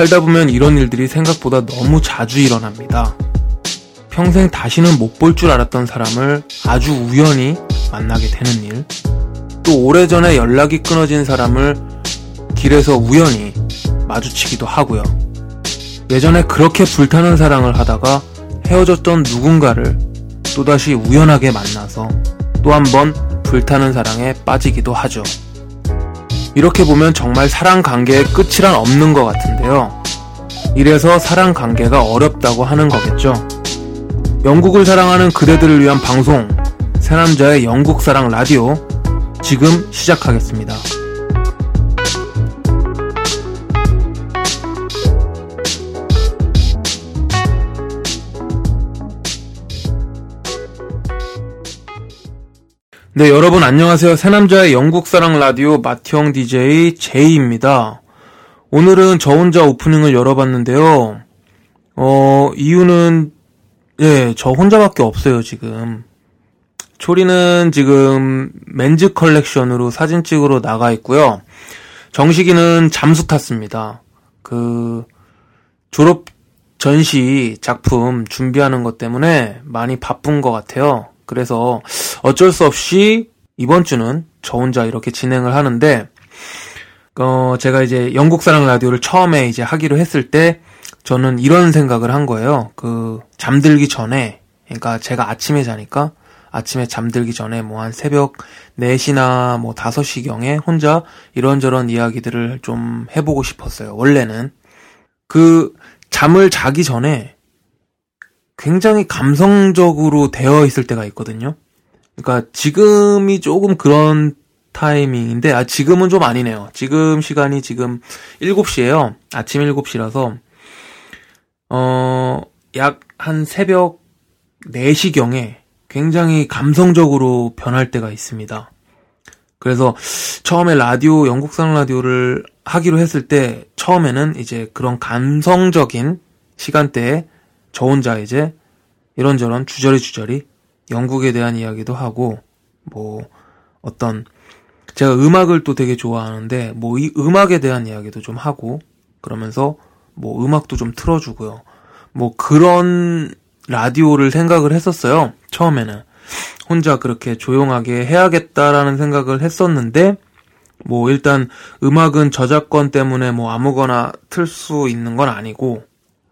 살다 보면 이런 일들이 생각보다 너무 자주 일어납니다. 평생 다시는 못 볼 줄 알았던 사람을 아주 우연히 만나게 되는 일. 또 오래전에 연락이 끊어진 사람을 길에서 우연히 마주치기도 하고요. 예전에 그렇게 불타는 사랑을 하다가 헤어졌던 누군가를 또다시 우연하게 만나서 또 한 번 불타는 사랑에 빠지기도 하죠. 이렇게 보면 정말 사랑 관계의 끝이란 없는 것 같은데요. 이래서 사랑 관계가 어렵다고 하는 거겠죠. 영국을 사랑하는 그대들을 위한 방송, 새남자의 영국 사랑 라디오, 지금 시작하겠습니다. 네, 여러분 안녕하세요. 세 남자의 영국사랑 라디오 마티형 DJ 제이입니다. 오늘은 저 혼자 오프닝을 열어봤는데요. 어, 이유는, 예, 저 혼자밖에 없어요, 지금. 초리는 지금 Men's Collection으로 사진 찍으러 나가 있고요. 정식이는 잠수 탔습니다. 그, 졸업 전시 작품 준비하는 것 때문에 많이 바쁜 것 같아요. 그래서 어쩔 수 없이 이번 주는 저 혼자 이렇게 진행을 하는데, 어, 제가 이제 영국 사랑 라디오를 처음에 이제 하기로 했을 때, 저는 이런 생각을 한 거예요. 그, 잠들기 전에, 그러니까 제가 아침에 자니까, 아침에 잠들기 전에 뭐 한 새벽 4시나 뭐 5시경에 혼자 이런저런 이야기들을 좀 해보고 싶었어요. 원래는. 그, 잠을 자기 전에 굉장히 감성적으로 되어 있을 때가 있거든요. 그러니까 지금이 조금 그런 타이밍인데, 아, 지금은 좀 아니네요. 지금 시간이 지금 7시에요. 아침 7시라서, 어, 약 한 새벽 4시경에 굉장히 감성적으로 변할 때가 있습니다. 그래서 처음에 라디오, 영국산 라디오를 하기로 했을 때, 처음에는 이제 그런 감성적인 시간대에 저 혼자 이제 이런저런 주저리 주저리 영국에 대한 이야기도 하고 뭐 어떤 제가 음악을 또 되게 좋아하는데 뭐 이 음악에 대한 이야기도 좀 하고 그러면서 뭐 음악도 좀 틀어주고요. 뭐 그런 라디오를 생각을 했었어요. 처음에는 혼자 그렇게 조용하게 해야겠다라는 생각을 했었는데 뭐 일단 음악은 저작권 때문에 뭐 아무거나 틀 수 있는 건 아니고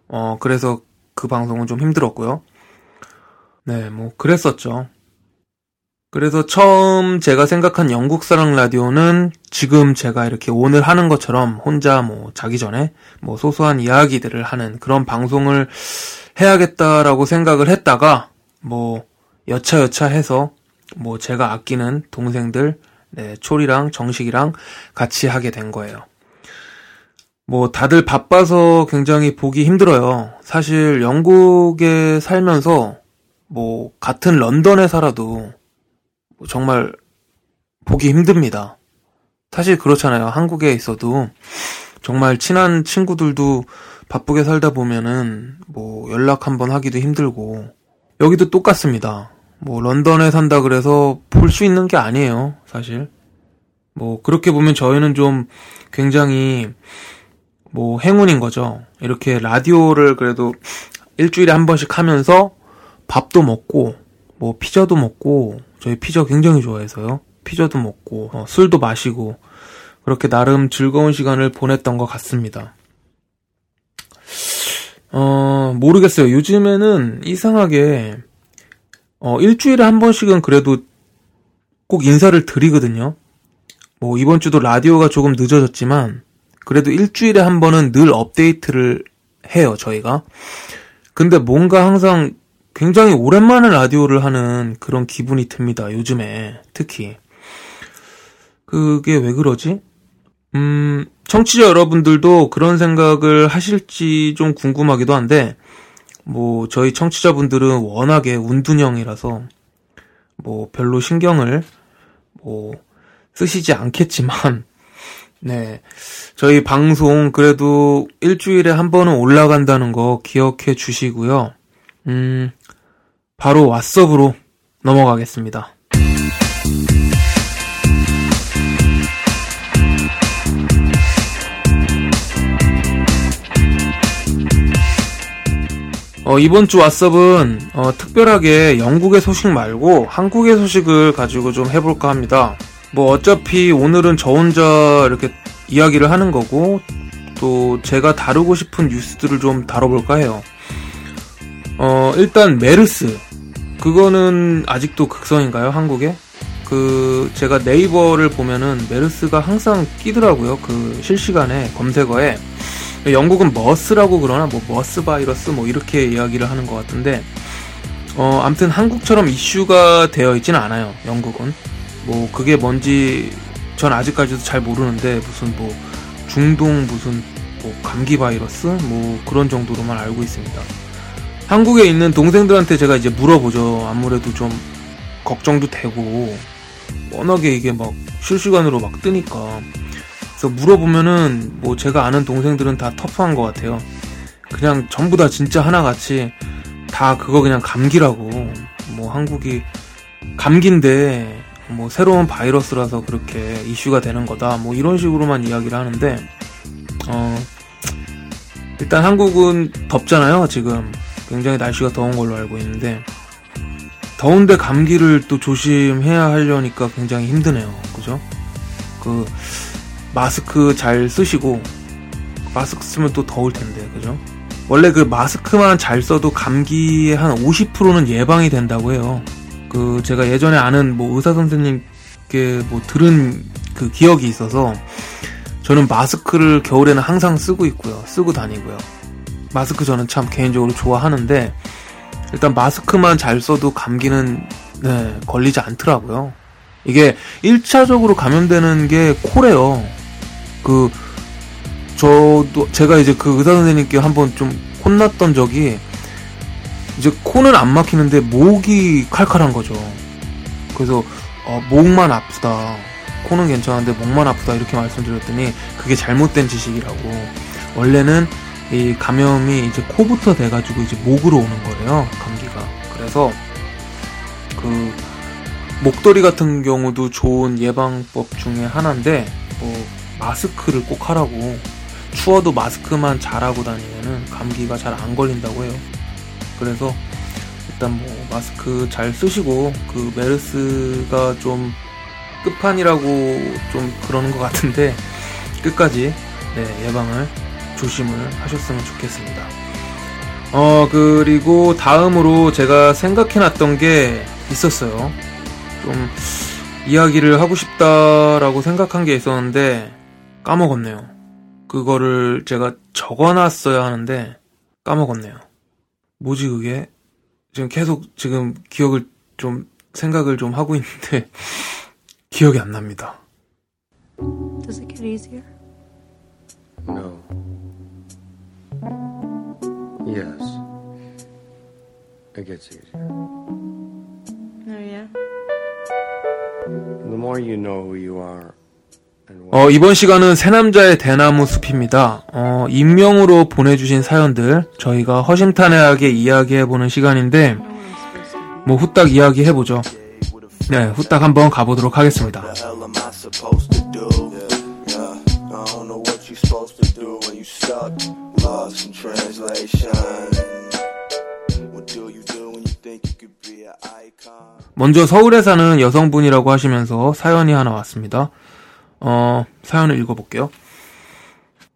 어 그래서 그 방송은 좀 힘들었고요. 네, 뭐 그랬었죠. 그래서 처음 제가 생각한 영국 사랑 라디오는 지금 제가 이렇게 오늘 하는 것처럼 혼자 뭐 자기 전에 뭐 소소한 이야기들을 하는 그런 방송을 해야겠다라고 생각을 했다가 뭐 여차여차 해서 뭐 제가 아끼는 동생들 네, 초리랑 정식이랑 같이 하게 된 거예요. 뭐 다들 바빠서 굉장히 보기 힘들어요. 사실 영국에 살면서 뭐 같은 런던에 살아도 정말 보기 힘듭니다. 사실 그렇잖아요. 한국에 있어도 정말 친한 친구들도 바쁘게 살다 보면은 뭐 연락 한번 하기도 힘들고 여기도 똑같습니다. 뭐 런던에 산다 그래서 볼 수 있는 게 아니에요. 사실 뭐 그렇게 보면 저희는 좀 굉장히 뭐 행운인 거죠. 이렇게 라디오를 그래도 일주일에 한 번씩 하면서 밥도 먹고 뭐 피자도 먹고 저희 피자 굉장히 좋아해서요. 피자도 먹고 어, 술도 마시고 그렇게 나름 즐거운 시간을 보냈던 것 같습니다. 어 모르겠어요. 요즘에는 이상하게 어 일주일에 한 번씩은 그래도 꼭 인사를 드리거든요. 뭐 이번 주도 라디오가 조금 늦어졌지만 그래도 일주일에 한 번은 늘 업데이트를 해요, 저희가. 근데 뭔가 항상 굉장히 오랜만에 라디오를 하는 그런 기분이 듭니다. 요즘에 특히 그게 왜 그러지? 음, 청취자 여러분들도 그런 생각을 하실지 좀 궁금하기도 한데 뭐 저희 청취자분들은 워낙에 운둔형이라서 뭐 별로 신경을 뭐 쓰시지 않겠지만 네. 저희 방송 그래도 일주일에 한 번은 올라간다는 거 기억해 주시고요. 음, 바로 왓썹으로 넘어가겠습니다. 어, 이번 주 왓썹은 어, 특별하게 영국의 소식 말고 한국의 소식을 가지고 좀 해볼까 합니다. 뭐 어차피 오늘은 저 혼자 이렇게 이야기를 하는 거고 또 제가 다루고 싶은 뉴스들을 좀 다뤄볼까 해요. 어, 일단 메르스. 그거는 아직도 극성인가요, 한국에? 그, 제가 네이버를 보면은 메르스가 항상 끼더라고요. 그 실시간에 검색어에. 영국은 MERS라고 그러나 뭐 MERS 바이러스 뭐 이렇게 이야기를 하는 것 같은데 어 아무튼 한국처럼 이슈가 되어 있지는 않아요 영국은 뭐 그게 뭔지 전 아직까지도 잘 모르는데 무슨 뭐 중동 무슨 뭐 감기 바이러스 뭐 그런 정도로만 알고 있습니다. 한국에 있는 동생들한테 제가 이제 물어보죠. 아무래도 좀 걱정도 되고 워낙에 이게 막 실시간으로 막 뜨니까. 그래서 물어보면은 뭐 제가 아는 동생들은 다 터프한 것 같아요. 그냥 전부 다 진짜 하나같이 다 그거 그냥 감기라고. 뭐 한국이 감기인데 뭐 새로운 바이러스라서 그렇게 이슈가 되는 거다 뭐 이런 식으로만 이야기를 하는데 어 일단 한국은 덥잖아요 지금 굉장히 날씨가 더운 걸로 알고 있는데 더운데 감기를 또 조심해야 하려니까 굉장히 힘드네요 그죠 그 마스크 잘 쓰시고 마스크 쓰면 또 더울 텐데 그죠? 원래 그 마스크만 잘 써도 감기의 한 50%는 예방이 된다고 해요. 그 제가 예전에 아는 뭐 의사 선생님께 뭐 들은 그 기억이 있어서 저는 마스크를 겨울에는 항상 쓰고 있고요. 쓰고 다니고요. 마스크 저는 참 개인적으로 좋아하는데 일단 마스크만 잘 써도 감기는 네, 걸리지 않더라고요. 이게 1차적으로 감염되는 게 코래요. 그 저도 제가 이제 그 의사 선생님께 한번 좀 혼났던 적이 이제 코는 안 막히는데 목이 칼칼한 거죠. 그래서 어, 목만 아프다. 코는 괜찮은데 목만 아프다 이렇게 말씀드렸더니 그게 잘못된 지식이라고. 원래는 이 감염이 이제 코부터 돼가지고 이제 목으로 오는 거래요. 감기가. 그래서 그 목도리 같은 경우도 좋은 예방법 중에 하나인데 뭐 마스크를 꼭 하라고 추워도 마스크만 잘하고 다니면은 감기가 잘 안 걸린다고 해요. 그래서 일단 뭐 마스크 잘 쓰시고 그 메르스가 좀 끝판이라고 좀 그러는 것 같은데 끝까지 네, 예방을 조심을 하셨으면 좋겠습니다. 어 그리고 다음으로 제가 생각해놨던 게 있었어요. 좀 이야기를 하고 싶다라고 생각한 게 있었는데 까먹었네요. 그거를 제가 적어놨어야 하는데 까먹었네요. 뭐지 그게? 지금 계속 지금 기억을 좀 생각을 좀 하고 있는데 기억이 안 납니다. Does it get easier? No. Yes. It gets easier. Oh yeah. The more you know who you are. 어, 이번 시간은 새남자의 대나무 숲입니다. 어, 익명으로 보내주신 사연들 저희가 허심탄회하게 이야기해보는 시간인데 뭐 후딱 이야기해보죠. 네, 후딱 한번 가보도록 하겠습니다. 먼저 서울에 사는 여성분이라고 하시면서 사연이 하나 왔습니다. 어, 사연을 읽어볼게요.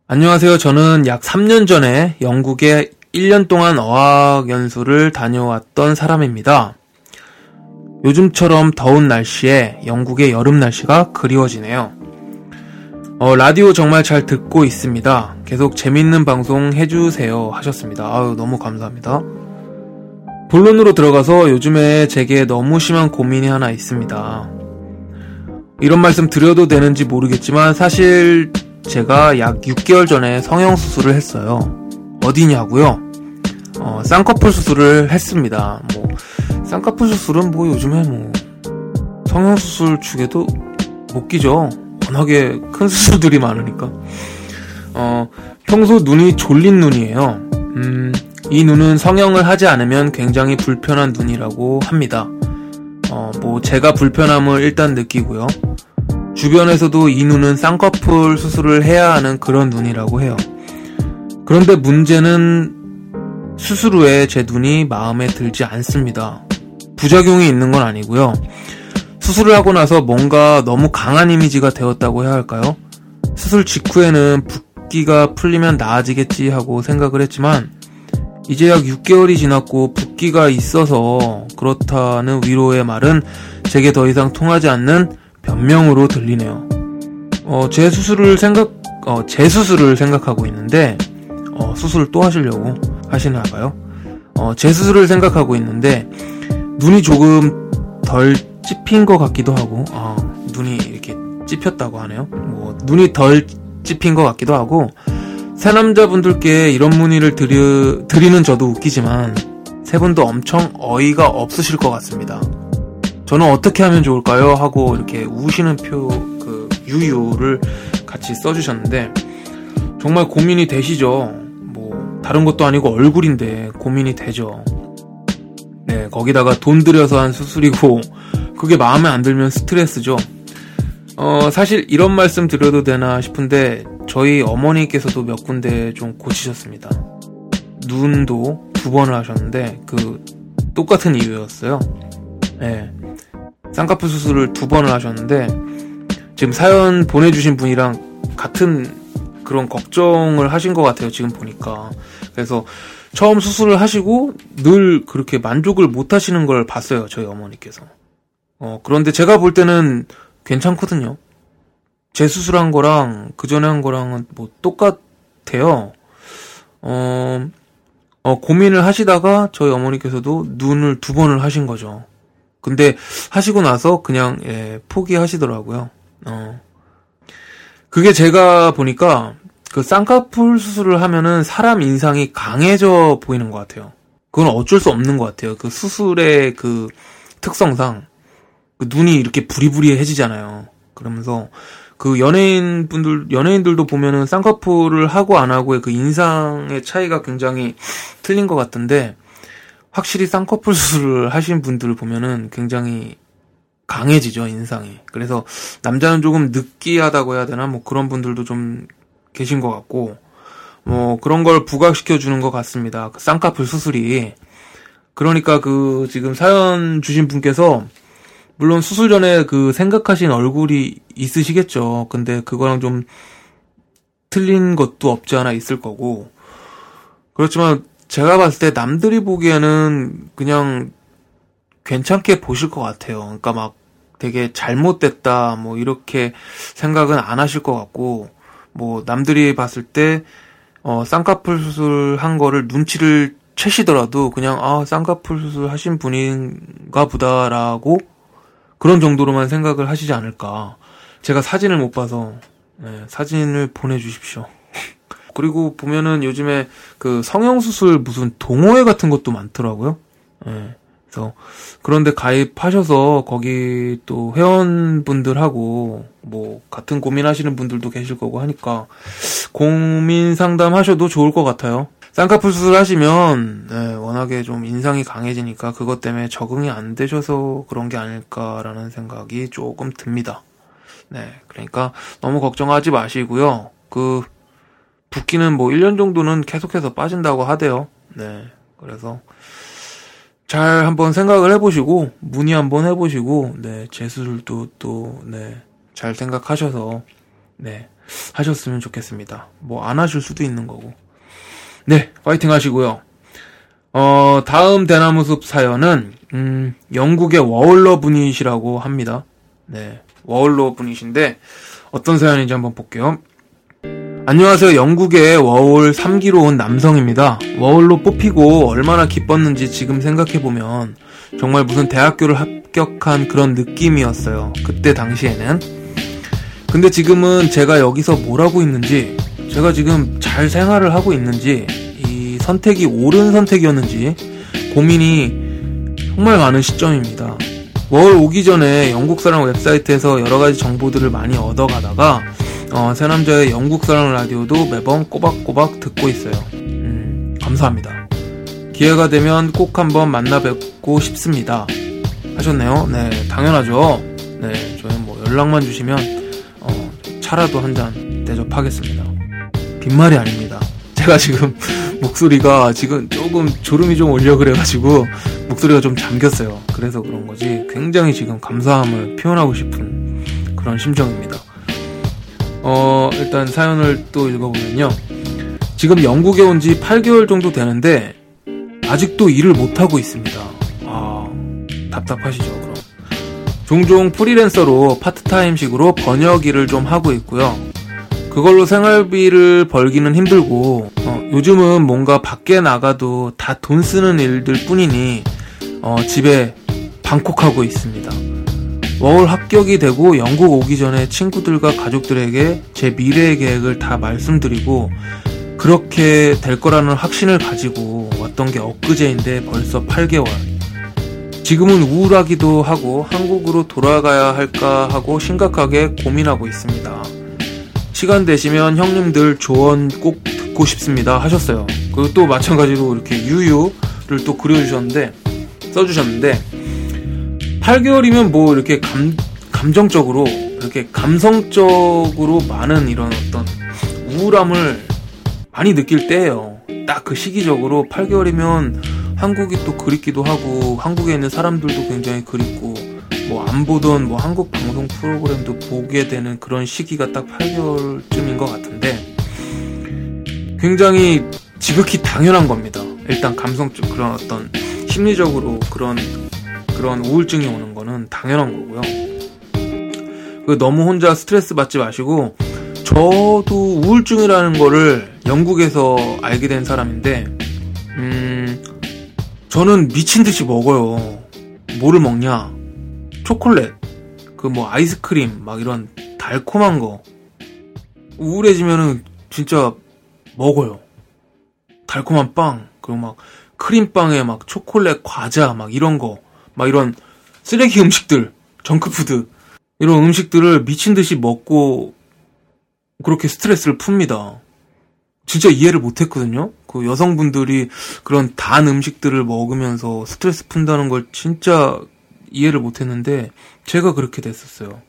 안녕하세요. 저는 약 3년 전에 영국에 1년 동안 어학 연수를 다녀왔던 사람입니다. 요즘처럼 더운 날씨에 영국의 여름 날씨가 그리워지네요. 어, 라디오 정말 잘 듣고 있습니다. 계속 재밌는 방송 해주세요 하셨습니다. 아유, 너무 감사합니다. 본론으로 들어가서 요즘에 제게 너무 심한 고민이 하나 있습니다. 이런 말씀 드려도 되는지 모르겠지만 사실 제가 약 6개월 전에 성형 수술을 했어요. 어디냐고요? 어, 쌍꺼풀 수술을 했습니다. 뭐 쌍꺼풀 수술은 뭐 요즘에 뭐 성형 수술 축에도 못 끼죠. 워낙에 큰 수술들이 많으니까. 어, 평소 눈이 졸린 눈이에요. 음, 이 눈은 성형을 하지 않으면 굉장히 불편한 눈이라고 합니다. 어, 뭐 제가 불편함을 일단 느끼고요. 주변에서도 이 눈은 쌍꺼풀 수술을 해야 하는 그런 눈이라고 해요. 그런데 문제는 수술 후에 제 눈이 마음에 들지 않습니다. 부작용이 있는 건 아니고요. 수술을 하고 나서 뭔가 너무 강한 이미지가 되었다고 해야 할까요? 수술 직후에는 붓기가 풀리면 나아지겠지 하고 생각을 했지만 이제 약 6개월이 지났고 붓기가 있어서 그렇다는 위로의 말은 제게 더 이상 통하지 않는 변명으로 들리네요. 어, 제 수술을 생각, 어, 제 수술을 생각하고 있는데, 어, 수술을 또 하시려고 하시나 봐요. 어, 제 수술을 생각하고 있는데, 눈이 조금 덜 찝힌 것 같기도 하고, 아, 눈이 이렇게 찝혔다고 하네요. 뭐, 눈이 덜 찝힌 것 같기도 하고, 새 남자분들께 이런 문의를 드리, 드리는 저도 웃기지만, 세 분도 엄청 어이가 없으실 것 같습니다. 저는 어떻게 하면 좋을까요? 하고 이렇게 우시는 표, 그, 유유를 같이 써주셨는데, 정말 고민이 되시죠? 뭐, 다른 것도 아니고 얼굴인데 고민이 되죠. 네, 거기다가 돈 들여서 한 수술이고, 그게 마음에 안 들면 스트레스죠. 어, 사실 이런 말씀 드려도 되나 싶은데, 저희 어머니께서도 몇 군데 좀 고치셨습니다. 눈도 두 번을 하셨는데, 그, 똑같은 이유였어요. 네. 쌍꺼풀 수술을 두 번을 하셨는데, 지금 사연 보내주신 분이랑 같은 그런 걱정을 하신 것 같아요, 지금 보니까. 그래서 처음 수술을 하시고 늘 그렇게 만족을 못 하시는 걸 봤어요, 저희 어머니께서. 어, 그런데 제가 볼 때는 괜찮거든요. 제 수술한 거랑 그 전에 한 거랑은 뭐 똑같아요. 어, 어, 고민을 하시다가 저희 어머니께서도 눈을 두 번을 하신 거죠. 근데 하시고 나서 그냥 예, 포기하시더라고요. 어. 그게 제가 보니까 그 쌍꺼풀 수술을 하면은 사람 인상이 강해져 보이는 것 같아요. 그건 어쩔 수 없는 것 같아요. 그 수술의 그 특성상 그 눈이 이렇게 부리부리해지잖아요. 그러면서 그 연예인 분들 연예인들도 보면은 쌍꺼풀을 하고 안 하고의 그 인상의 차이가 굉장히 틀린 것 같은데 확실히 쌍꺼풀 수술을 하신 분들을 보면은 굉장히 강해지죠 인상이. 그래서 남자는 조금 느끼하다고 해야 되나 뭐 그런 분들도 좀 계신 것 같고 뭐 그런 걸 부각시켜 주는 것 같습니다. 그 쌍꺼풀 수술이. 그러니까 그 지금 사연 주신 분께서 물론 수술 전에 그 생각하신 얼굴이 있으시겠죠. 근데 그거랑 좀 틀린 것도 없지 않아 있을 거고. 그렇지만 제가 봤을 때 남들이 보기에는 그냥 괜찮게 보실 것 같아요. 그러니까 막 되게 잘못됐다, 뭐 이렇게 생각은 안 하실 것 같고, 뭐 남들이 봤을 때, 어, 쌍꺼풀 수술 한 거를 눈치를 채시더라도 그냥, 아, 쌍꺼풀 수술 하신 분인가 보다라고 그런 정도로만 생각을 하시지 않을까. 제가 사진을 못 봐서, 네, 사진을 보내주십시오. 그리고 보면은 요즘에 그 성형수술 무슨 동호회 같은 것도 많더라고요. 네. 그래서 그런데 가입하셔서 거기 또 회원분들하고 뭐 같은 고민하시는 분들도 계실 거고 하니까 고민 상담하셔도 좋을 것 같아요. 쌍꺼풀 수술 하시면 네, 워낙에 좀 인상이 강해지니까 그것 때문에 적응이 안 되셔서 그런 게 아닐까라는 생각이 조금 듭니다. 네, 그러니까 너무 걱정하지 마시고요. 그 붓기는 뭐 1년 정도는 계속해서 빠진다고 하대요. 네, 그래서 잘 한번 생각을 해보시고 문의 한번 해보시고 네 재수술도 또네잘 생각하셔서 네 하셨으면 좋겠습니다. 뭐 안 하실 수도 있는 거고 네 파이팅 하시고요. 어 다음 대나무숲 사연은 음 영국의 워홀러 분이시라고 합니다. 네 워홀러 분이신데 어떤 사연인지 한번 볼게요. 안녕하세요. 영국의 워홀 3기로 온 남성입니다. 워홀로 뽑히고 얼마나 기뻤는지 지금 생각해보면 정말 무슨 대학교를 합격한 그런 느낌이었어요. 그때 당시에는. 근데 지금은 제가 여기서 뭘 하고 있는지, 제가 지금 잘 생활을 하고 있는지, 이 선택이 옳은 선택이었는지 고민이 정말 많은 시점입니다. 워홀 오기 전에 영국 사람 웹사이트에서 여러 가지 정보들을 많이 얻어가다가 어, 새남자의 영국 사랑 라디오도 매번 꼬박꼬박 듣고 있어요. 음, 감사합니다. 기회가 되면 꼭 한번 만나 뵙고 싶습니다. 하셨네요. 네, 당연하죠. 네, 저는 뭐 연락만 주시면 어, 차라도 한 잔 대접하겠습니다. 빈말이 아닙니다. 제가 지금 목소리가 지금 조금 졸음이 좀 올려 그래가지고 목소리가 좀 잠겼어요. 그래서 그런 거지 굉장히 지금 감사함을 표현하고 싶은 그런 심정입니다. 어, 일단 사연을 또 읽어보면요. 지금 영국에 온 지 8개월 정도 되는데 아직도 일을 못하고 있습니다. 아, 답답하시죠, 그럼. 종종 프리랜서로 파트타임식으로 번역 일을 좀 하고 있고요. 그걸로 생활비를 벌기는 힘들고 어, 요즘은 뭔가 밖에 나가도 다 돈 쓰는 일들 뿐이니 어, 집에 방콕하고 있습니다. 워홀 합격이 되고 영국 오기 전에 친구들과 가족들에게 제 미래의 계획을 다 말씀드리고 그렇게 될 거라는 확신을 가지고 왔던 게 엊그제인데 벌써 8개월. 지금은 우울하기도 하고 한국으로 돌아가야 할까 하고 심각하게 고민하고 있습니다. 시간 되시면 형님들 조언 꼭 듣고 싶습니다 하셨어요. 그리고 또 마찬가지로 이렇게 유유를 또 그려주셨는데 써주셨는데 8개월이면 뭐 이렇게 감, 감정적으로 이렇게 감성적으로 많은 이런 어떤 우울함을 많이 느낄 때예요. 딱 그 시기적으로 8개월이면 한국이 또 그립기도 하고 한국에 있는 사람들도 굉장히 그립고 뭐 안 보던 뭐 한국 방송 프로그램도 보게 되는 그런 시기가 딱 8개월쯤인 것 같은데 굉장히 지극히 당연한 겁니다. 일단 감성적 그런 어떤 심리적으로 그런 그런 우울증이 오는 거는 당연한 거고요. 그 너무 혼자 스트레스 받지 마시고 저도 우울증이라는 거를 영국에서 알게 된 사람인데 음 저는 미친 듯이 먹어요. 뭐를 먹냐? 초콜릿, 그 뭐 아이스크림 막 이런 달콤한 거 우울해지면은 진짜 먹어요. 달콤한 빵, 그리고 막 크림빵에 막 초콜릿, 과자 막 이런 거, 막 이런 쓰레기 음식들, 정크푸드 이런 음식들을 미친 듯이 먹고 그렇게 스트레스를 풉니다. 진짜 이해를 못했거든요. 그 여성분들이 그런 단 음식들을 먹으면서 스트레스 푼다는 걸 진짜 이해를 못했는데 제가 그렇게 됐었어요.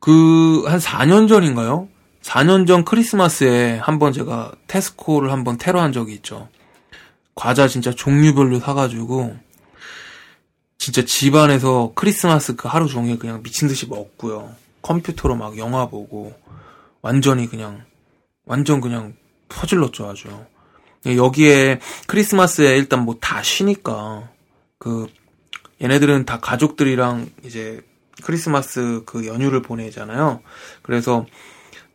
그 한 4년 전인가요? 4년 전 크리스마스에 한번 제가 테스코를 한번 테러한 적이 있죠. 과자 진짜 종류별로 사가지고 진짜 집안에서 크리스마스 그 하루 종일 그냥 미친 듯이 먹고요. 컴퓨터로 막 영화 보고 완전히 그냥 완전 그냥 퍼질렀죠 아주. 여기에 크리스마스에 일단 뭐 다 쉬니까 그 얘네들은 다 가족들이랑 이제 크리스마스 그 연휴를 보내잖아요. 그래서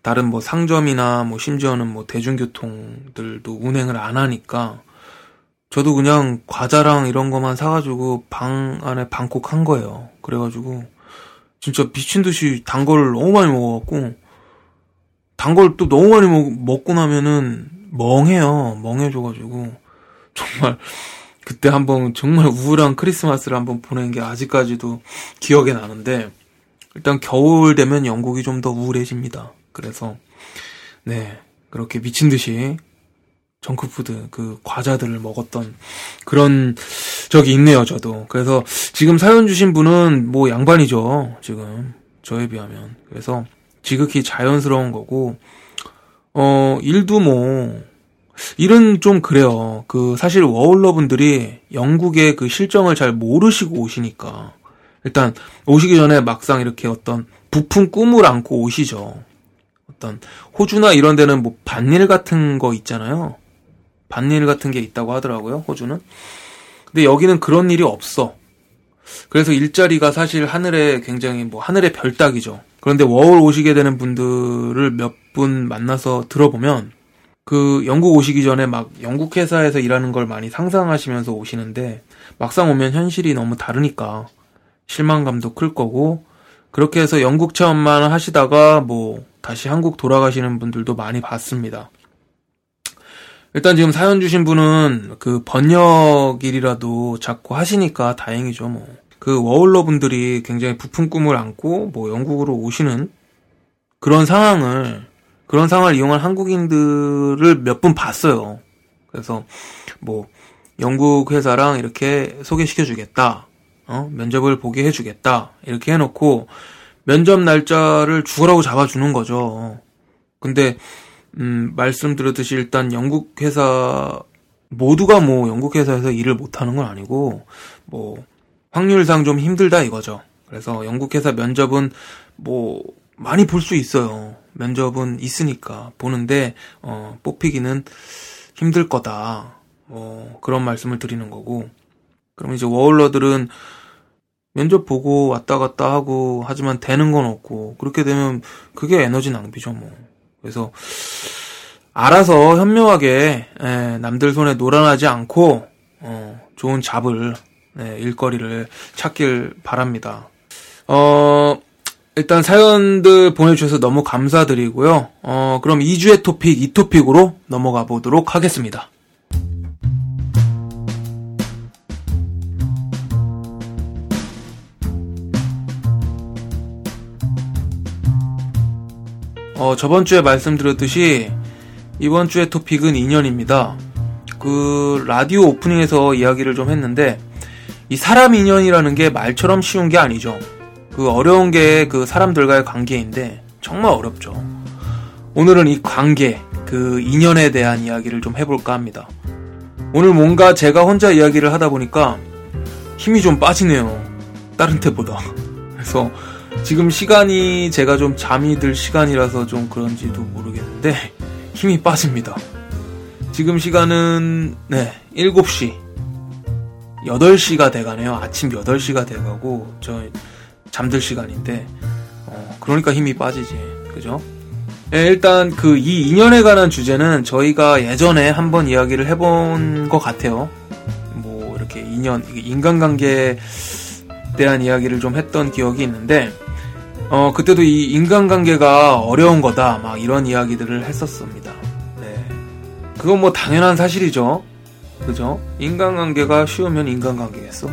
다른 뭐 상점이나 뭐 심지어는 뭐 대중교통들도 운행을 안 하니까 저도 그냥 과자랑 이런 거만 사가지고 방 안에 방콕 한 거예요. 그래가지고 진짜 미친 듯이 단 거를 너무 많이 먹어갖고 단 걸 또 너무 많이 먹, 먹고 나면은 멍해요. 멍해져가지고 정말 그때 한번 정말 우울한 크리스마스를 한번 보낸 게 아직까지도 기억에 나는데 일단 겨울 되면 영국이 좀 더 우울해집니다. 그래서 네 그렇게 미친 듯이 정크푸드 그 과자들을 먹었던 그런 적이 있네요 저도 그래서 지금 사연 주신 분은 뭐 양반이죠 지금 저에 비하면 그래서 지극히 자연스러운 거고 어 일도 뭐 일은 좀 그래요. 그 사실 워홀러 분들이 영국의 그 실정을 잘 모르시고 오시니까 일단 오시기 전에 막상 이렇게 어떤 부푼 꿈을 안고 오시죠. 어떤 호주나 이런 데는 뭐 반일 같은 거 있잖아요. 반일 같은 게 있다고 하더라고요. 호주는. 근데 여기는 그런 일이 없어. 그래서 일자리가 사실 하늘에 굉장히 뭐 하늘의 별따기죠. 그런데 워홀 오시게 되는 분들을 몇 분 만나서 들어보면 그 영국 오시기 전에 막 영국 회사에서 일하는 걸 많이 상상하시면서 오시는데 막상 오면 현실이 너무 다르니까 실망감도 클 거고 그렇게 해서 영국 체험만 하시다가 뭐 다시 한국 돌아가시는 분들도 많이 봤습니다. 일단 지금 사연 주신 분은 그 번역일이라도 자꾸 하시니까 다행이죠 뭐. 그 워홀러 분들이 굉장히 부푼 꿈을 안고 뭐 영국으로 오시는 그런 상황을 그런 상황을 이용한 한국인들을 몇 분 봤어요. 그래서 뭐 영국 회사랑 이렇게 소개시켜 주겠다. 어? 면접을 보게 해 주겠다. 이렇게 해 놓고 면접 날짜를 죽으라고 잡아 주는 거죠. 근데 음, 말씀드렸듯이 일단 영국 회사 모두가 뭐 영국 회사에서 일을 못하는 건 아니고 뭐 확률상 좀 힘들다 이거죠. 그래서 영국 회사 면접은 뭐 많이 볼 수 있어요. 면접은 있으니까 보는데 어, 뽑히기는 힘들 거다. 뭐 그런 말씀을 드리는 거고. 그럼 이제 워홀러들은 면접 보고 왔다 갔다 하고 하지만 되는 건 없고 그렇게 되면 그게 에너지 낭비죠 뭐. 그래서 알아서 현명하게 예, 남들 손에 노란하지 않고 어, 좋은 잡을 네, 일거리를 찾길 바랍니다. 어, 일단 사연들 보내주셔서 너무 감사드리고요. 어, 그럼 2주의 토픽, 2토픽으로 넘어가 보도록 하겠습니다. 어, 저번 주에 말씀드렸듯이 이번 주의 토픽은 인연입니다. 그 라디오 오프닝에서 이야기를 좀 했는데 이 사람 인연이라는 게 말처럼 쉬운 게 아니죠. 그 어려운 게 그 사람들과의 관계인데 정말 어렵죠. 오늘은 이 관계, 그 인연에 대한 이야기를 좀 해볼까 합니다. 오늘 뭔가 제가 혼자 이야기를 하다 보니까 힘이 좀 빠지네요. 다른 때보다. 그래서 지금 시간이 제가 좀 잠이 들 시간이라서 좀 그런지도 모르겠는데 힘이 빠집니다. 지금 시간은 네 7시 8시가 돼가네요. 아침 8시가 돼가고 저 잠들 시간인데 어, 그러니까 힘이 빠지지 그죠? 네, 일단 그 이 인연에 관한 주제는 저희가 예전에 한번 이야기를 해본 것 같아요. 뭐 이렇게 인연 인간관계에 대한 이야기를 좀 했던 기억이 있는데 어, 그때도 이 인간관계가 어려운 거다, 막 이런 이야기들을 했었습니다. 네. 그건 뭐 당연한 사실이죠. 그죠? 인간관계가 쉬우면 인간관계겠어?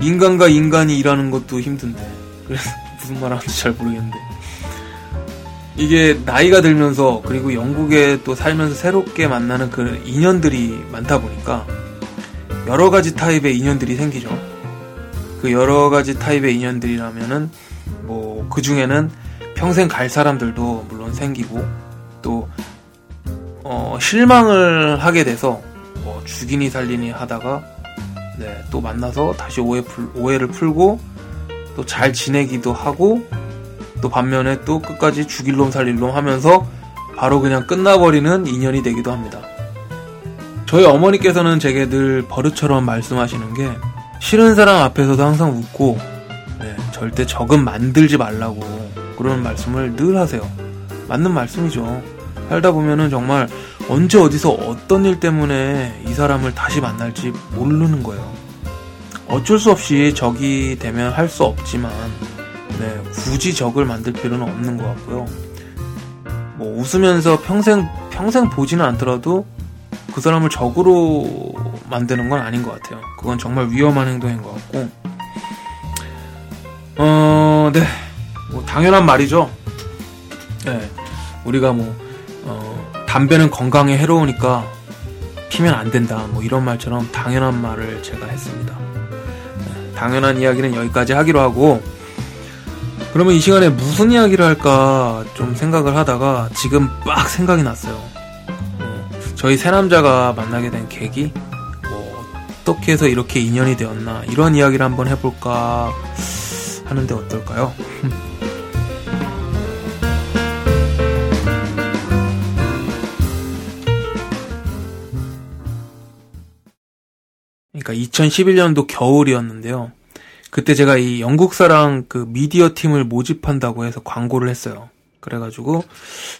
인간과 인간이 일하는 것도 힘든데. 그래서 무슨 말 하는지 잘 모르겠는데. 이게 나이가 들면서 그리고 영국에 또 살면서 새롭게 만나는 그 인연들이 많다 보니까 여러 가지 타입의 인연들이 생기죠. 그 여러 가지 타입의 인연들이라면은 뭐 그 중에는 평생 갈 사람들도 물론 생기고 또 어, 실망을 하게 돼서 뭐 죽이니 살리니 하다가 네, 또 만나서 다시 오해 풀, 오해를 풀고 또 잘 지내기도 하고 또 반면에 또 끝까지 죽일 놈 살릴 놈 하면서 바로 그냥 끝나버리는 인연이 되기도 합니다. 저희 어머니께서는 제게 늘 버릇처럼 말씀하시는 게 싫은 사람 앞에서도 항상 웃고 절대 적은 만들지 말라고 그런 말씀을 늘 하세요. 맞는 말씀이죠. 살다 보면은 정말 언제 어디서 어떤 일 때문에 이 사람을 다시 만날지 모르는 거예요. 어쩔 수 없이 적이 되면 할 수 없지만, 네, 굳이 적을 만들 필요는 없는 것 같고요. 뭐, 웃으면서 평생, 평생 보지는 않더라도 그 사람을 적으로 만드는 건 아닌 것 같아요. 그건 정말 위험한 행동인 것 같고, 어, 네. 뭐, 당연한 말이죠. 네. 우리가 뭐, 어, 담배는 건강에 해로우니까 피면 안 된다. 뭐, 이런 말처럼 당연한 말을 제가 했습니다. 네. 당연한 이야기는 여기까지 하기로 하고, 그러면 이 시간에 무슨 이야기를 할까 좀 생각을 하다가 지금 빡 생각이 났어요. 어, 저희 세 남자가 만나게 된 계기? 뭐, 어떻게 해서 이렇게 인연이 되었나? 이런 이야기를 한번 해볼까 하는데 어떨까요? 그러니까 2011년도 겨울이었는데요. 그때 제가 이 영국사랑 그 미디어 팀을 모집한다고 해서 광고를 했어요. 그래가지고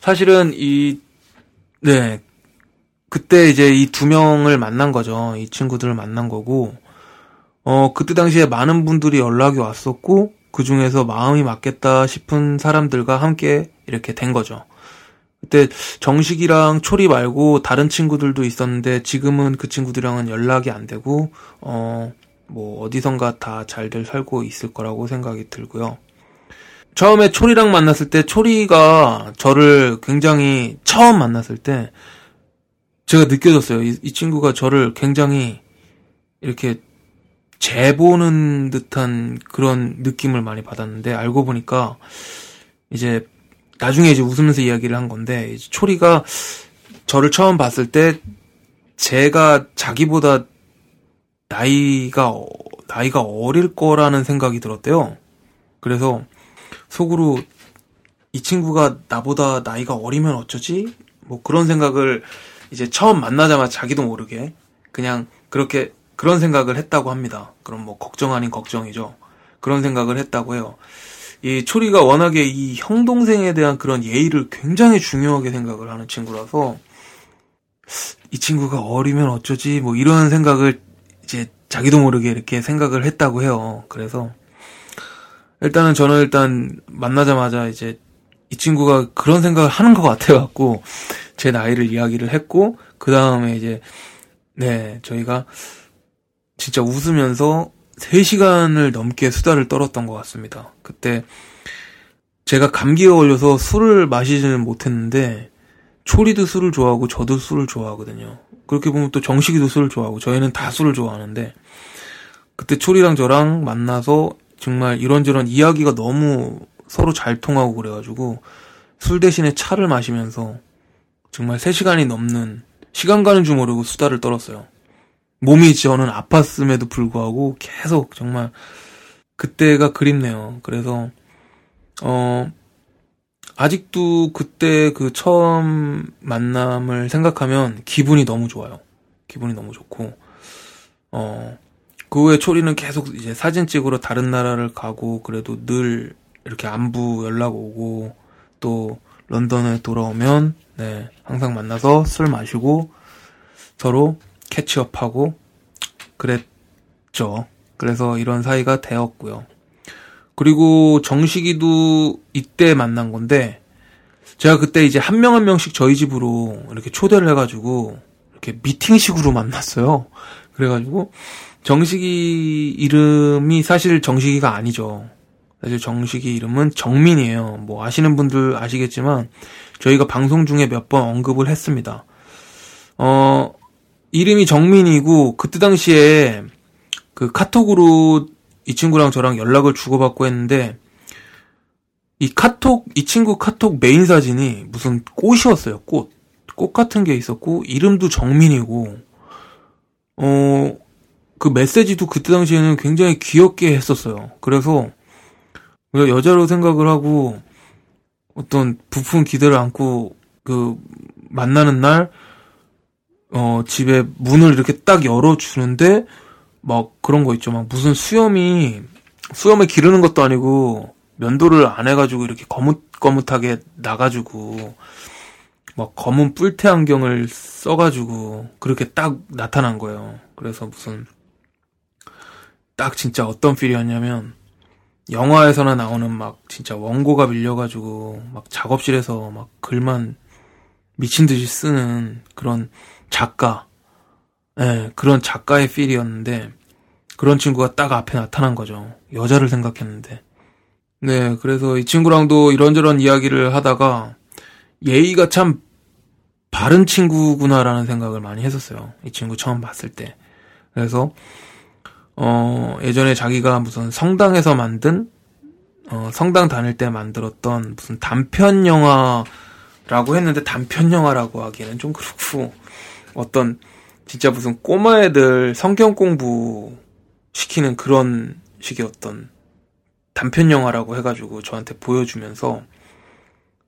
사실은 이 네. 그때 이제 이 두 명을 만난 거죠. 이 친구들을 만난 거고, 어, 그때 당시에 많은 분들이 연락이 왔었고, 그 중에서 마음이 맞겠다 싶은 사람들과 함께 이렇게 된 거죠. 그때 정식이랑 초리 말고 다른 친구들도 있었는데 지금은 그 친구들이랑은 연락이 안 되고 어 뭐 어디선가 다 잘들 살고 있을 거라고 생각이 들고요. 처음에 초리랑 만났을 때 초리가 저를 굉장히 처음 만났을 때 제가 느껴졌어요. 이, 이 친구가 저를 굉장히 이렇게 재보는 듯한 그런 느낌을 많이 받았는데 알고 보니까 이제 나중에 이제 웃으면서 이야기를 한 건데 초리가 저를 처음 봤을 때 제가 자기보다 나이가 나이가 어릴 거라는 생각이 들었대요. 그래서 속으로 이 친구가 나보다 나이가 어리면 어쩌지? 뭐 그런 생각을 이제 처음 만나자마자 자기도 모르게 그냥 그렇게 그런 생각을 했다고 합니다. 그럼 뭐 걱정 아닌 걱정이죠. 그런 생각을 했다고 해요. 이 초리가 워낙에 이 형 동생에 대한 그런 예의를 굉장히 중요하게 생각을 하는 친구라서 이 친구가 어리면 어쩌지 뭐 이런 생각을 이제 자기도 모르게 이렇게 생각을 했다고 해요. 그래서 일단은 저는 일단 만나자마자 이제 이 친구가 그런 생각을 하는 것 같아갖고 제 나이를 이야기를 했고 그 다음에 이제 네 저희가 진짜 웃으면서 3시간을 넘게 수다를 떨었던 것 같습니다. 그때 제가 감기에 걸려서 술을 마시지는 못했는데 초리도 술을 좋아하고 저도 술을 좋아하거든요. 그렇게 보면 또 정식이도 술을 좋아하고 저희는 다 술을 좋아하는데 그때 초리랑 저랑 만나서 정말 이런저런 이야기가 너무 서로 잘 통하고 그래가지고 술 대신에 차를 마시면서 정말 3시간이 넘는 시간 가는 줄 모르고 수다를 떨었어요. 몸이 저는 아팠음에도 불구하고 계속 정말 그때가 그립네요. 그래서 어 아직도 그때 그 처음 만남을 생각하면 기분이 너무 좋아요. 기분이 너무 좋고 어 그 후에 초리는 계속 이제 사진 찍으러 다른 나라를 가고 그래도 늘 이렇게 안부 연락 오고 또 런던에 돌아오면 네 항상 만나서 술 마시고 서로 캐치업하고 그랬죠. 그래서 이런 사이가 되었고요. 그리고 정식이도 이때 만난 건데 제가 그때 이제 한명한 명씩 저희 집으로 이렇게 초대를 해가지고 이렇게 미팅식으로 만났어요. 그래가지고 정식이 이름이 사실 정식이가 아니죠. 사실 정식이 이름은 정민이에요. 뭐 아시는 분들 아시겠지만 저희가 방송 중에 몇 번 언급을 했습니다. 어, 이름이 정민이고 그때 당시에 그 카톡으로 이 친구랑 저랑 연락을 주고받고 했는데 이 카톡 이 친구 카톡 메인 사진이 무슨 꽃이었어요. 꽃. 꽃 같은 게 있었고 이름도 정민이고 어 그 메시지도 그때 당시에는 굉장히 귀엽게 했었어요. 그래서 여자로 생각을 하고 어떤 부푼 기대를 안고 그 만나는 날 어, 집에 문을 이렇게 딱 열어주는데, 막 그런 거 있죠. 막 무슨 수염이, 수염에 기르는 것도 아니고, 면도를 안 해가지고 이렇게 거뭇거뭇하게 나가지고, 막 검은 뿔테 안경을 써가지고, 그렇게 딱 나타난 거예요. 그래서 무슨, 딱 진짜 어떤 필이었냐면, 영화에서나 나오는 막 진짜 원고가 밀려가지고, 막 작업실에서 막 글만 미친 듯이 쓰는 그런 작가, 예, 그런 작가의 필이었는데, 그런 친구가 딱 앞에 나타난 거죠. 여자를 생각했는데. 네, 그래서 이 친구랑도 이런저런 이야기를 하다가, 예의가 참 바른 친구구나라는 생각을 많이 했었어요. 이 친구 처음 봤을 때. 그래서, 어, 예전에 자기가 무슨 성당에서 만든, 어, 성당 다닐 때 만들었던 무슨 단편 영화라고 했는데 단편 영화라고 하기에는 좀 그렇고, 어떤 진짜 무슨 꼬마 애들 성경 공부 시키는 그런 식의 어떤 단편 영화라고 해가지고 저한테 보여주면서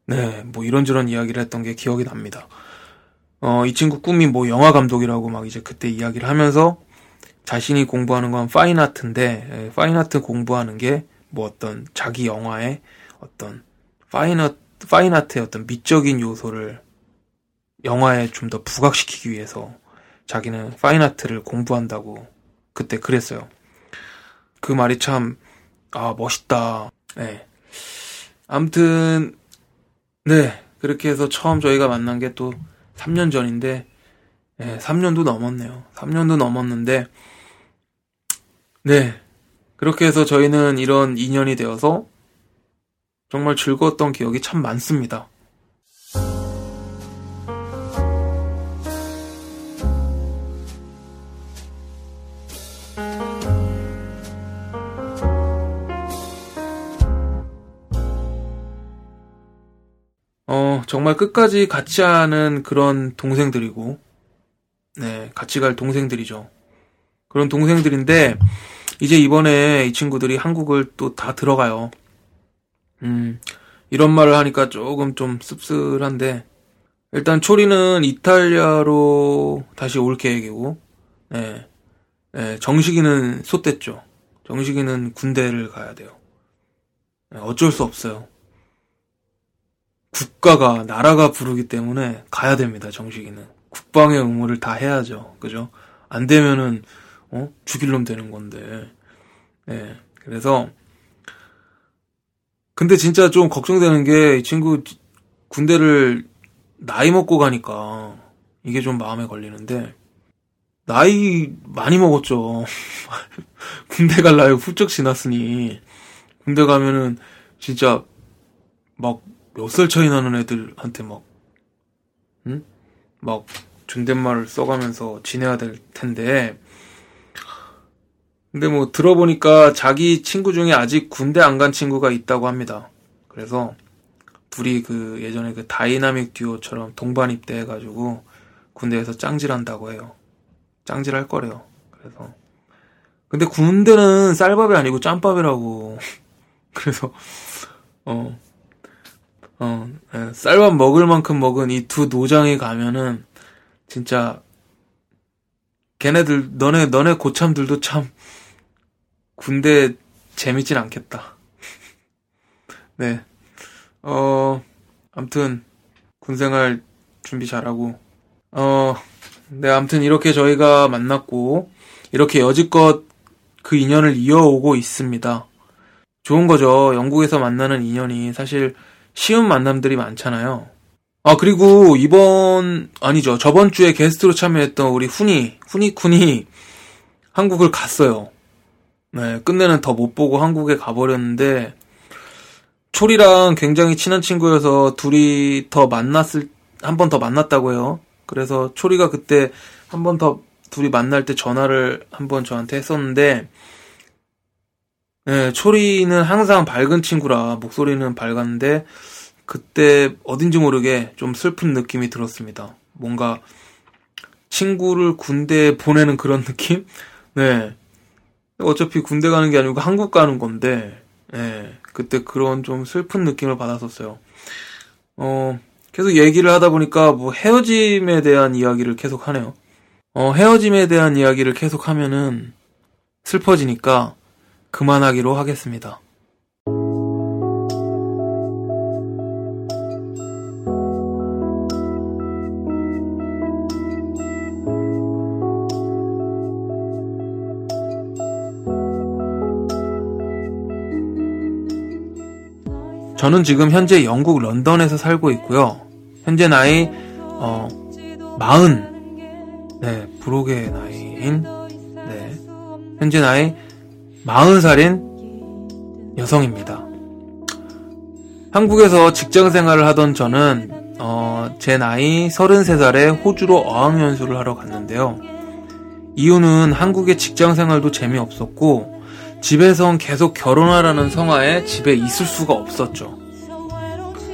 네, 뭐 이런저런 이야기를 했던 게 기억이 납니다. 어, 이 친구 꿈이 뭐 영화 감독이라고 막 이제 그때 이야기를 하면서 자신이 공부하는 건 fine art인데, 예, fine art 공부하는 게 뭐 어떤 자기 영화의 어떤 fine art, fine art의 어떤 미적인 요소를 영화에 좀 더 부각시키기 위해서 자기는 fine art를 공부한다고 그때 그랬어요. 그 말이 참, 아, 멋있다. 네. 아무튼, 네. 그렇게 해서 처음 저희가 만난 게 또 3년 전인데, 네, 3년도 넘었네요. 3년도 넘었는데, 네. 그렇게 해서 저희는 이런 인연이 되어서 정말 즐거웠던 기억이 참 많습니다. 정말 끝까지 같이 하는 그런 동생들이고, 네, 같이 갈 동생들이죠. 그런 동생들인데, 이제 이번에 이 친구들이 한국을 또 다 들어가요. 음, 이런 말을 하니까 조금 좀 씁쓸한데, 일단 초리는 이탈리아로 다시 올 계획이고, 네, 네 정식이는 쏟댔죠. 정식이는 군대를 가야 돼요. 네, 어쩔 수 없어요. 국가가, 나라가 부르기 때문에 가야 됩니다, 정식이는. 국방의 의무를 다 해야죠. 그죠? 안 되면은, 어? 죽일 놈 되는 건데. 예. 그래서, 근데 진짜 좀 걱정되는 게, 이 친구 군대를 나이 먹고 가니까, 이게 좀 마음에 걸리는데, 나이 많이 먹었죠. 군대 갈 나이 훌쩍 지났으니, 군대 가면은, 진짜, 막, 몇 살 차이 나는 애들한테 막, 응? 막, 존댓말을 써가면서 지내야 될 텐데, 근데 뭐 들어보니까 자기 친구 중에 아직 군대 안 간 친구가 있다고 합니다. 그래서 둘이 그 예전에 그 다이나믹 듀오처럼 동반 입대해가지고 군대에서 짱질한다고 해요. 짱질할 거래요. 그래서 근데 군대는 쌀밥이 아니고 짬밥이라고. 그래서 어. 어, 예, 쌀밥 먹을 만큼 먹은 이 두 노장이 가면은 진짜 걔네들 너네 너네 고참들도 참 군대 재밌진 않겠다. 네. 어, 암튼, 군생활 준비 잘하고, 어, 네, 암튼 이렇게 저희가 만났고, 이렇게 여지껏 그 인연을 이어오고 있습니다. 좋은 거죠. 영국에서 만나는 인연이 사실 쉬운 만남들이 많잖아요. 아, 그리고 이번, 아니죠. 저번 주에 게스트로 참여했던 우리 훈이, 훈이쿤이 한국을 갔어요. 네, 끝내는 더 못 보고 한국에 가버렸는데, 초리랑 굉장히 친한 친구여서 둘이 더 만났을, 한 번 더 만났다고 해요. 그래서 초리가 그때 한 번 더 둘이 만날 때 전화를 한 번 저한테 했었는데, 네, 초리는 항상 밝은 친구라 목소리는 밝았는데, 그때 어딘지 모르게 좀 슬픈 느낌이 들었습니다. 뭔가 친구를 군대에 보내는 그런 느낌? 네. 어차피 군대 가는 게 아니고 한국 가는 건데, 예, 그때 그런 좀 슬픈 느낌을 받았었어요. 어, 계속 얘기를 하다 보니까 뭐 헤어짐에 대한 이야기를 계속 하네요. 어, 헤어짐에 대한 이야기를 계속 하면은 슬퍼지니까 그만하기로 하겠습니다. 저는 지금 현재 영국 런던에서 살고 있고요. 현재 나이 어 마흔 네 부록의 나이인 네 현재 나이 마흔 살인 여성입니다. 한국에서 직장 생활을 하던 저는 어, 제 나이 33살에 호주로 어학연수를 하러 갔는데요. 이유는 한국의 직장 생활도 재미없었고 집에선 계속 결혼하라는 성화에 집에 있을 수가 없었죠.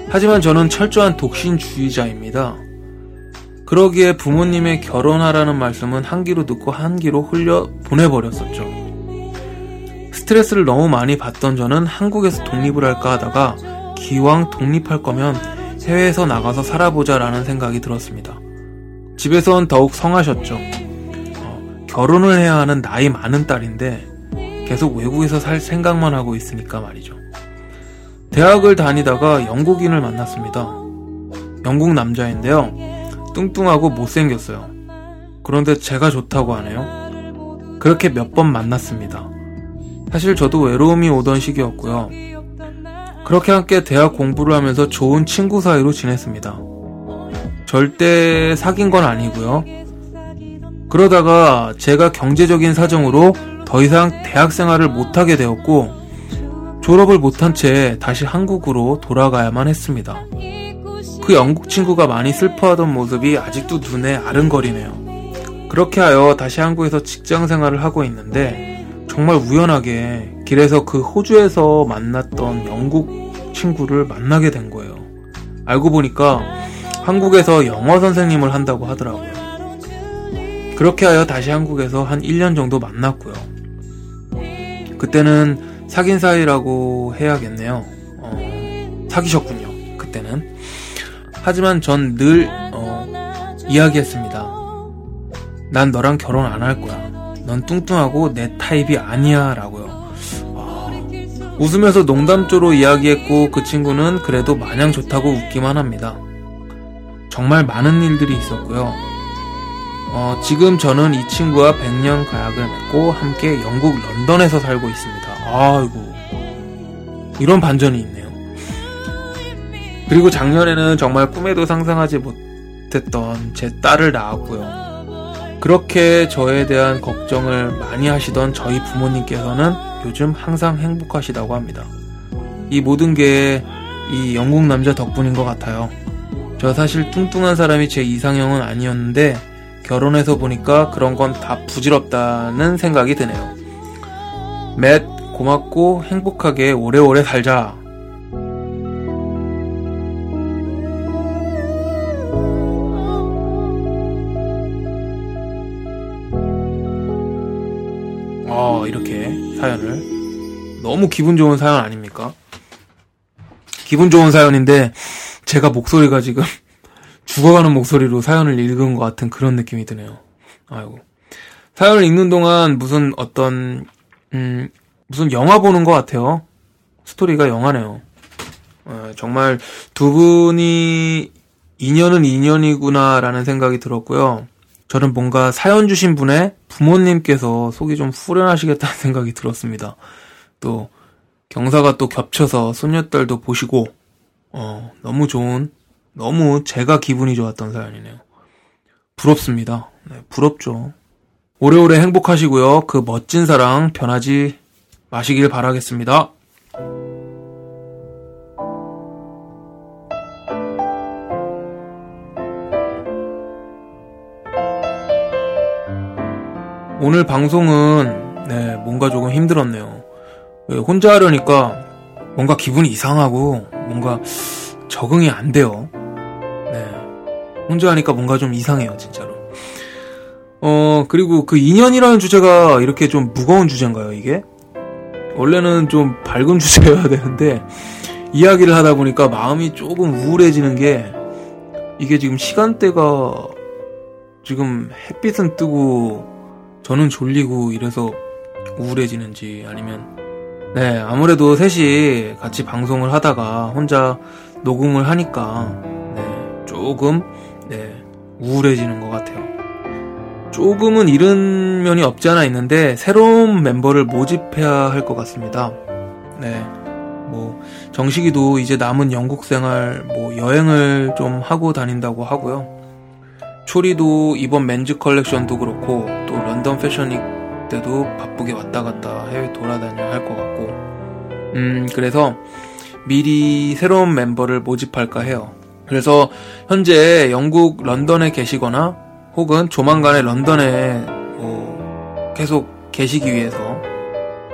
하지만 저는 철저한 독신주의자입니다. 그러기에 부모님의 결혼하라는 말씀은 한 귀로 듣고 한 귀로 흘려 보내버렸었죠. 스트레스를 너무 많이 받던 저는 한국에서 독립을 할까 하다가 기왕 독립할 거면 해외에서 나가서 살아보자 라는 생각이 들었습니다. 집에선 더욱 성하셨죠. 어, 결혼을 해야 하는 나이 많은 딸인데 계속 외국에서 살 생각만 하고 있으니까 말이죠. 대학을 다니다가 영국인을 만났습니다. 영국 남자인데요. 뚱뚱하고 못생겼어요. 그런데 제가 좋다고 하네요. 그렇게 몇 번 만났습니다. 사실 저도 외로움이 오던 시기였고요. 그렇게 함께 대학 공부를 하면서 좋은 친구 사이로 지냈습니다. 절대 사귄 건 아니고요. 그러다가 제가 경제적인 사정으로 더 이상 대학 생활을 못하게 되었고 졸업을 못한 채 다시 한국으로 돌아가야만 했습니다. 그 영국 친구가 많이 슬퍼하던 모습이 아직도 눈에 아른거리네요. 그렇게 하여 다시 한국에서 직장 생활을 하고 있는데 정말 우연하게 길에서 그 호주에서 만났던 영국 친구를 만나게 된 거예요. 알고 보니까 한국에서 영어 선생님을 한다고 하더라고요. 그렇게 하여 다시 한국에서 한 1년 정도 만났고요. 그때는 사귄 사이라고 해야겠네요. 어, 사귀셨군요. 그때는. 하지만 전 늘, 어, 이야기했습니다. 난 너랑 결혼 안 할 거야. 넌 뚱뚱하고 내 타입이 아니야. 라고요. 아, 웃으면서 농담조로 이야기했고 그 친구는 그래도 마냥 좋다고 웃기만 합니다. 정말 많은 일들이 있었고요. 어, 지금 저는 이 친구와 100년 가약을 맺고 함께 영국 런던에서 살고 있습니다. 아이고. 이런 반전이 있네요. 그리고 작년에는 정말 꿈에도 상상하지 못했던 제 딸을 낳았고요. 그렇게 저에 대한 걱정을 많이 하시던 저희 부모님께서는 요즘 항상 행복하시다고 합니다. 이 모든 게 이 영국 남자 덕분인 것 같아요. 저 사실 뚱뚱한 사람이 제 이상형은 아니었는데 결혼해서 보니까 그런 건 다 부질없다는 생각이 드네요. 맷 고맙고 행복하게 오래오래 살자. 어, 이렇게 사연을. 너무 기분 좋은 사연 아닙니까? 기분 좋은 사연인데, 제가 목소리가 지금 죽어가는 목소리로 사연을 읽은 것 같은 그런 느낌이 드네요. 아이고. 사연을 읽는 동안 무슨 어떤, 음, 무슨 영화 보는 것 같아요. 스토리가 영화네요. 어, 정말 두 분이 인연은 인연이구나라는 생각이 들었고요. 저는 뭔가 사연 주신 분의 부모님께서 속이 좀 후련하시겠다는 생각이 들었습니다. 또 경사가 또 겹쳐서 손녀딸도 보시고 어, 너무 좋은 너무 제가 기분이 좋았던 사연이네요. 부럽습니다. 네, 부럽죠. 오래오래 행복하시고요. 그 멋진 사랑 변하지 마시길 바라겠습니다. 오늘 방송은 네, 뭔가 조금 힘들었네요. 혼자 하려니까 뭔가 기분이 이상하고 뭔가 적응이 안 돼요. 네. 혼자 하니까 뭔가 좀 이상해요, 진짜로. 어, 그리고 그 인연이라는 주제가 이렇게 좀 무거운 주제인가요, 이게? 원래는 좀 밝은 주제여야 되는데, 이야기를 하다 보니까 마음이 조금 우울해지는 게, 이게 지금 시간대가, 지금 햇빛은 뜨고, 저는 졸리고 이래서 우울해지는지 아니면 네 아무래도 셋이 같이 방송을 하다가 혼자 녹음을 하니까 네 조금 네 우울해지는 것 같아요. 조금은 이른 면이 없지 않아 있는데 새로운 멤버를 모집해야 할 것 같습니다. 네. 뭐 정식이도 이제 남은 영국 생활 뭐 여행을 좀 하고 다닌다고 하고요. 초리도 이번 맨즈 컬렉션도 그렇고 또 런던 패션익 때도 바쁘게 왔다 갔다 해외 돌아다녀야 할 것 같고 음 그래서 미리 새로운 멤버를 모집할까 해요. 그래서 현재 영국 런던에 계시거나 혹은 조만간에 런던에 뭐 계속 계시기 위해서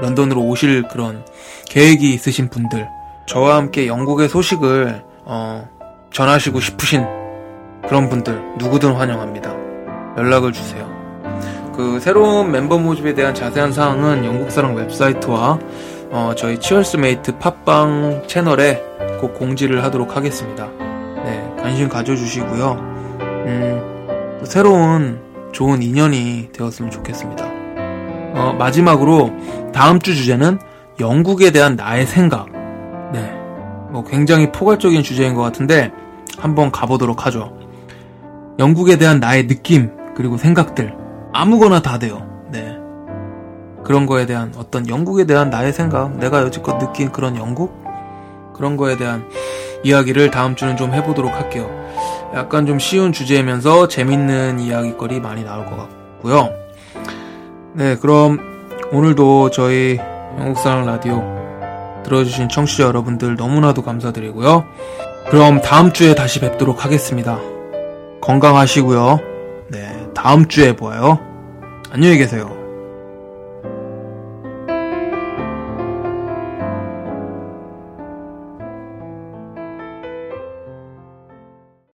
런던으로 오실 그런 계획이 있으신 분들 저와 함께 영국의 소식을 어, 전하시고 싶으신 그런 분들 누구든 환영합니다. 연락을 주세요. 그 새로운 멤버 모집에 대한 자세한 사항은 영국사랑 웹사이트와 어, 저희 치얼스메이트 팟빵 채널에 꼭 공지를 하도록 하겠습니다. 네, 관심 가져주시고요. 음, 새로운 좋은 인연이 되었으면 좋겠습니다. 어, 마지막으로 다음 주 주제는 영국에 대한 나의 생각. 네, 뭐 굉장히 포괄적인 주제인 것 같은데 한번 가보도록 하죠. 영국에 대한 나의 느낌, 그리고 생각들, 아무거나 다 돼요. 네. 그런 거에 대한 어떤 영국에 대한 나의 생각, 내가 여지껏 느낀 그런 영국? 그런 거에 대한 이야기를 다음 주는 좀 해보도록 할게요. 약간 좀 쉬운 주제이면서 재밌는 이야기거리 많이 나올 것 같고요. 네, 그럼 오늘도 저희 영국사랑 라디오 들어주신 청취자 여러분들 너무나도 감사드리고요. 그럼 다음 주에 다시 뵙도록 하겠습니다. 건강하시고요. 네, 다음 주에 보아요. 안녕히 계세요.